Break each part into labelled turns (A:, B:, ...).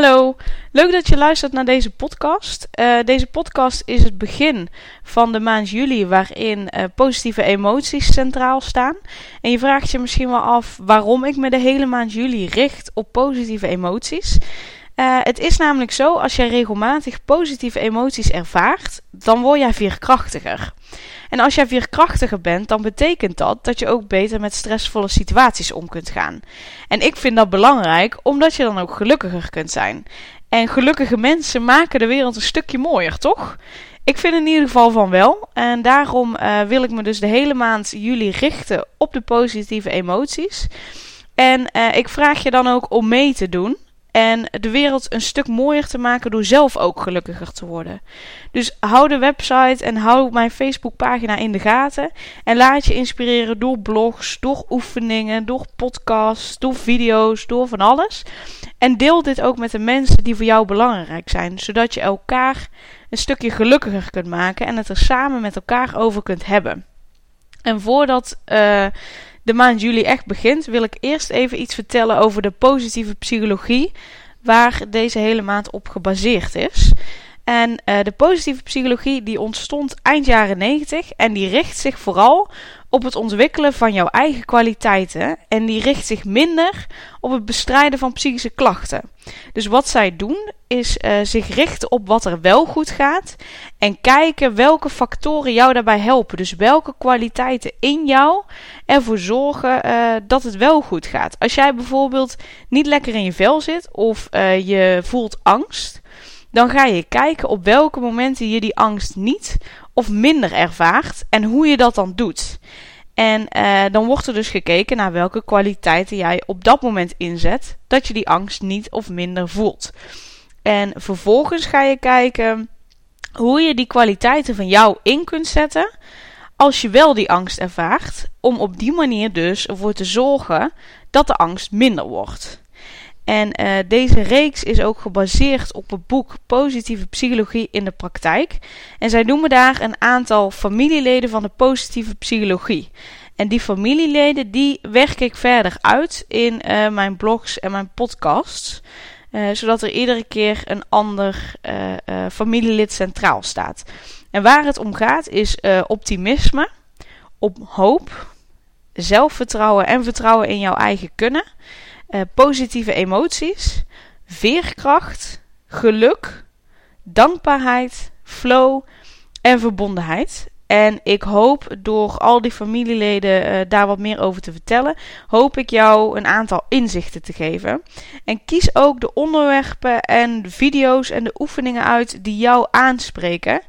A: Hallo, leuk dat je luistert naar deze podcast. Uh, deze podcast is het begin van de maand juli waarin uh, positieve emoties centraal staan. En je vraagt je misschien wel af waarom ik me de hele maand juli richt op positieve emoties. Uh, het is namelijk zo, als jij regelmatig positieve emoties ervaart, dan word jij veerkrachtiger. En als jij veerkrachtiger bent, dan betekent dat dat je ook beter met stressvolle situaties om kunt gaan. En ik vind dat belangrijk, omdat je dan ook gelukkiger kunt zijn. En gelukkige mensen maken de wereld een stukje mooier, toch? Ik vind in ieder geval van wel. En daarom uh, wil ik me dus de hele maand juli richten op de positieve emoties. En uh, ik vraag je dan ook om mee te doen. En de wereld een stuk mooier te maken door zelf ook gelukkiger te worden. Dus hou de website en hou mijn Facebookpagina in de gaten. En laat je inspireren door blogs, door oefeningen, door podcasts, door video's, door van alles. En deel dit ook met de mensen die voor jou belangrijk zijn. Zodat je elkaar een stukje gelukkiger kunt maken en het er samen met elkaar over kunt hebben. En voordat. Uh, de maand juli echt begint, wil ik eerst even iets vertellen over de positieve psychologie, waar deze hele maand op gebaseerd is. En uh, de positieve psychologie die ontstond eind jaren 90 en die richt zich vooral op het ontwikkelen van jouw eigen kwaliteiten en die richt zich minder op het bestrijden van psychische klachten. Dus wat zij doen is uh, zich richten op wat er wel goed gaat en kijken welke factoren jou daarbij helpen. Dus welke kwaliteiten in jou ervoor zorgen uh, dat het wel goed gaat. Als jij bijvoorbeeld niet lekker in je vel zit of je voelt angst, dan ga je kijken op welke momenten je die angst niet of minder ervaart en hoe je dat dan doet. En uh, dan wordt er dus gekeken naar welke kwaliteiten jij op dat moment inzet, dat je die angst niet of minder voelt. En vervolgens ga je kijken hoe je die kwaliteiten van jou in kunt zetten als je wel die angst ervaart, om op die manier dus ervoor te zorgen dat de angst minder wordt. En uh, deze reeks is ook gebaseerd op het boek Positieve Psychologie in de Praktijk. En zij noemen daar een aantal familieleden van de positieve psychologie. En die familieleden die werk ik verder uit in uh, mijn blogs en mijn podcasts. Uh, zodat er iedere keer een ander familielid centraal staat. En waar het om gaat is optimisme, op hoop, zelfvertrouwen en vertrouwen in jouw eigen kunnen uh, positieve emoties, veerkracht, geluk, dankbaarheid, flow en verbondenheid. En ik hoop door al die familieleden uh, daar wat meer over te vertellen, hoop ik jou een aantal inzichten te geven. En kies ook de onderwerpen en de video's en de oefeningen uit die jou aanspreken.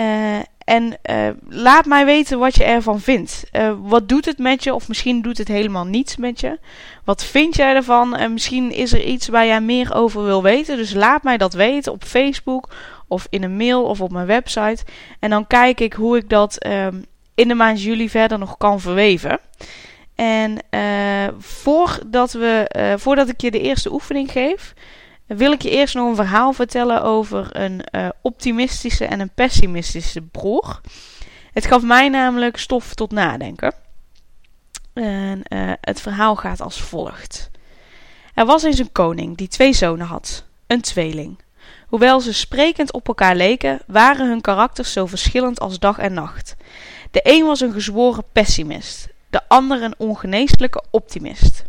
A: Uh, en uh, laat mij weten wat je ervan vindt. Uh, wat doet het met je? Of misschien doet het helemaal niets met je. Wat vind jij ervan? En misschien is er iets waar jij meer over wil weten. Dus laat mij dat weten op Facebook of in een mail of op mijn website. En dan kijk ik hoe ik dat uh, in de maand juli verder nog kan verweven. En uh, voordat, we, voordat ik je de eerste oefening geef wil ik je eerst nog een verhaal vertellen over een uh, optimistische en een pessimistische broer. Het gaf mij namelijk stof tot nadenken. En uh, het verhaal gaat als volgt. Er was eens een koning die twee zonen had, een tweeling. Hoewel ze sprekend op elkaar leken, waren hun karakters zo verschillend als dag en nacht. De een was een gezworen pessimist, de ander een ongeneeslijke optimist.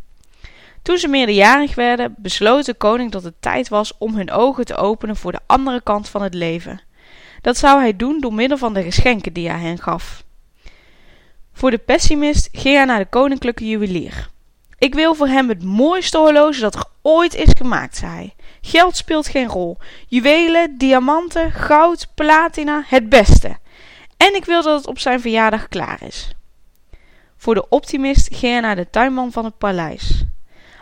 A: Toen ze meerderjarig werden, besloot de koning dat het tijd was om hun ogen te openen voor de andere kant van het leven. Dat zou hij doen door middel van de geschenken die hij hen gaf. Voor de pessimist ging hij naar de koninklijke juwelier. Ik wil voor hem het mooiste horloge dat er ooit is gemaakt, zei hij. Geld speelt geen rol. Juwelen, diamanten, goud, platina, het beste. En ik wil dat het op zijn verjaardag klaar is. Voor de optimist ging hij naar de tuinman van het paleis.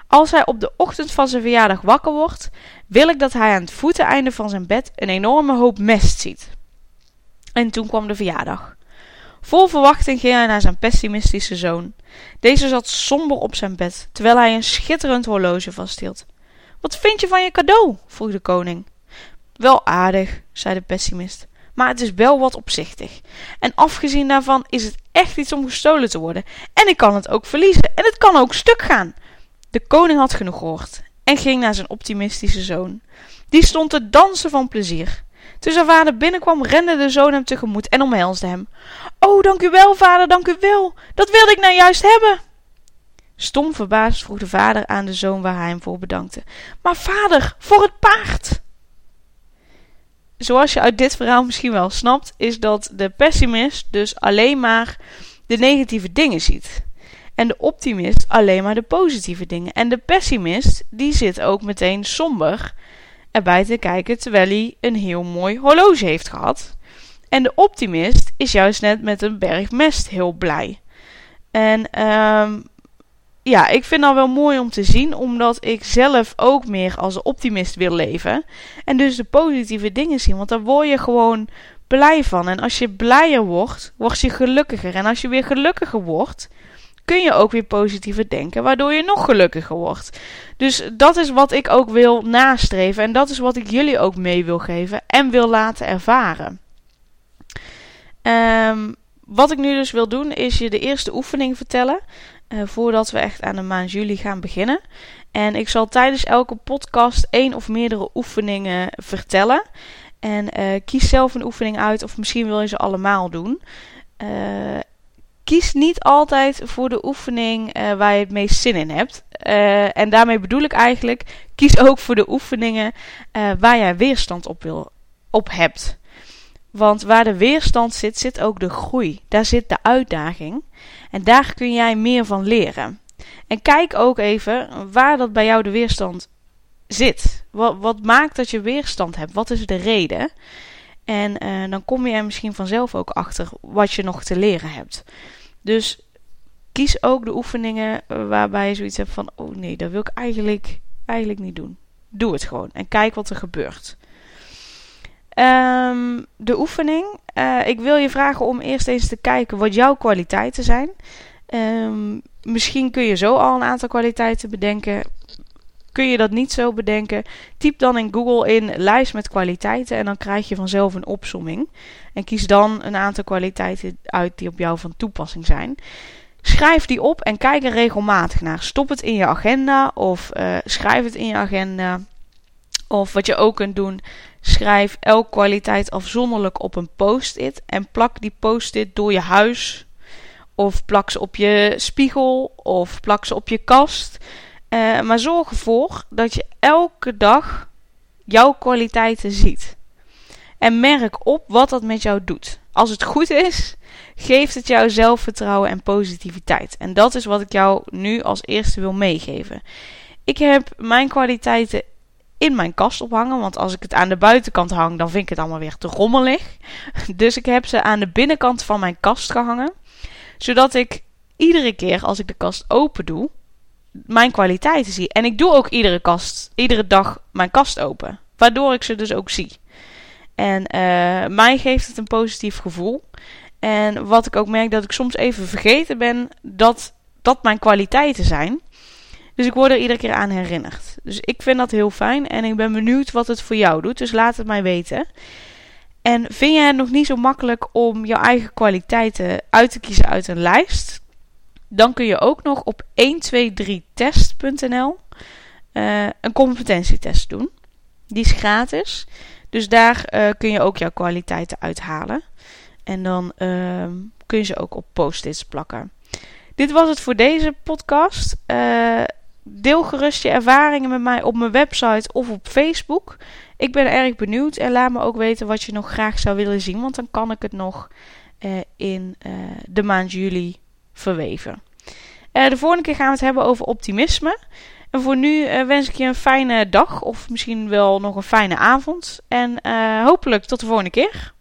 A: Als hij op de ochtend van zijn verjaardag wakker wordt, wil ik dat hij aan het voeteneinde van zijn bed een enorme hoop mest ziet. En toen kwam de verjaardag. Vol verwachting ging hij naar zijn pessimistische zoon. Deze zat somber op zijn bed, terwijl hij een schitterend horloge vasthield. Wat vind je van je cadeau? vroeg de koning. Wel aardig, zei de pessimist, maar het is wel wat opzichtig. En afgezien daarvan is het echt iets om gestolen te worden. En ik kan het ook verliezen, en het kan ook stuk gaan. De koning had genoeg gehoord en ging naar zijn optimistische zoon. Die stond te dansen van plezier. Toen zijn vader binnenkwam, rende de zoon hem tegemoet en omhelsde hem. Oh, dank u wel, vader, dank u wel. Dat wilde ik nou juist hebben. Stom verbaasd vroeg de vader aan de zoon waar hij hem voor bedankte. Maar vader, voor het paard! Zoals je uit dit verhaal misschien wel snapt, is dat de pessimist dus alleen maar de negatieve dingen ziet. En de optimist alleen maar de positieve dingen. En de pessimist, die zit ook meteen somber erbij te kijken terwijl hij een heel mooi horloge heeft gehad. En de optimist is juist net met een berg mest heel blij. En um, ja, ik vind dat wel mooi om te zien, omdat ik zelf ook meer als optimist wil leven. En dus de positieve dingen zien, want daar word je gewoon blij van. En als je blijer wordt, word je gelukkiger. En als je weer gelukkiger wordt, kun je ook weer positiever denken, waardoor je nog gelukkiger wordt. Dus dat is wat ik ook wil nastreven en dat is wat ik jullie ook mee wil geven en wil laten ervaren. Um, wat ik nu dus wil doen, is je de eerste oefening vertellen. Uh, voordat we echt aan de maand juli gaan beginnen. En ik zal tijdens elke podcast één of meerdere oefeningen vertellen. En uh, kies zelf een oefening uit, of misschien wil je ze allemaal doen. Uh, kies niet altijd voor de oefening waar je het meest zin in hebt. en daarmee bedoel ik eigenlijk, kies ook voor de oefeningen waar jij weerstand op, wil, op hebt. Want waar de weerstand zit, zit ook de groei. Daar zit de uitdaging. En daar kun jij meer van leren. En kijk ook even waar dat bij jou de weerstand zit. Wat, wat maakt dat je weerstand hebt? Wat is de reden? En dan kom je er misschien vanzelf ook achter wat je nog te leren hebt. Dus kies ook de oefeningen waarbij je zoiets hebt van: oh nee, dat wil ik eigenlijk, eigenlijk niet doen. Doe het gewoon en kijk wat er gebeurt. Um, de oefening. Uh, ik wil je vragen om eerst eens te kijken wat jouw kwaliteiten zijn. Um, misschien kun je zo al een aantal kwaliteiten bedenken. Kun je dat niet zo bedenken? Typ dan in Google in lijst met kwaliteiten en dan krijg je vanzelf een opsomming. En kies dan een aantal kwaliteiten uit die op jou van toepassing zijn. Schrijf die op en kijk er regelmatig naar. Stop het in je agenda of uh, schrijf het in je agenda. Of wat je ook kunt doen, schrijf elke kwaliteit afzonderlijk op een post-it en plak die post-it door je huis. Of plak ze op je spiegel of plak ze op je kast. Uh, maar zorg ervoor dat je elke dag jouw kwaliteiten ziet. En merk op wat dat met jou doet. Als het goed is, geeft het jou zelfvertrouwen en positiviteit. En dat is wat ik jou nu als eerste wil meegeven. Ik heb mijn kwaliteiten in mijn kast ophangen. Want als ik het aan de buitenkant hang, dan vind ik het allemaal weer te rommelig. Dus ik heb ze aan de binnenkant van mijn kast gehangen. Zodat ik iedere keer als ik de kast open doe, mijn kwaliteiten zie. En ik doe ook iedere, kast, iedere dag mijn kast open. Waardoor ik ze dus ook zie. En uh, mij geeft het een positief gevoel. En wat ik ook merk dat ik soms even vergeten ben dat dat mijn kwaliteiten zijn. Dus ik word er iedere keer aan herinnerd. Dus ik vind dat heel fijn en ik ben benieuwd wat het voor jou doet. Dus laat het mij weten. En vind je het nog niet zo makkelijk om jouw eigen kwaliteiten uit te kiezen uit een lijst? Dan kun je ook nog op 123test.nl uh, eh, een competentietest doen. Die is gratis. Dus daar uh, kun je ook jouw kwaliteiten uithalen. En dan uh, kun je ze ook op post-its plakken. Dit was het voor deze podcast. Uh, Deel gerust je ervaringen met mij op mijn website of op Facebook. Ik ben erg benieuwd en laat me ook weten wat je nog graag zou willen zien, want dan kan ik het nog in de maand juli verweven. Uh, de volgende keer gaan we het hebben over optimisme. En voor nu wens ik je een fijne dag of misschien wel nog een fijne avond. En hopelijk tot de volgende keer.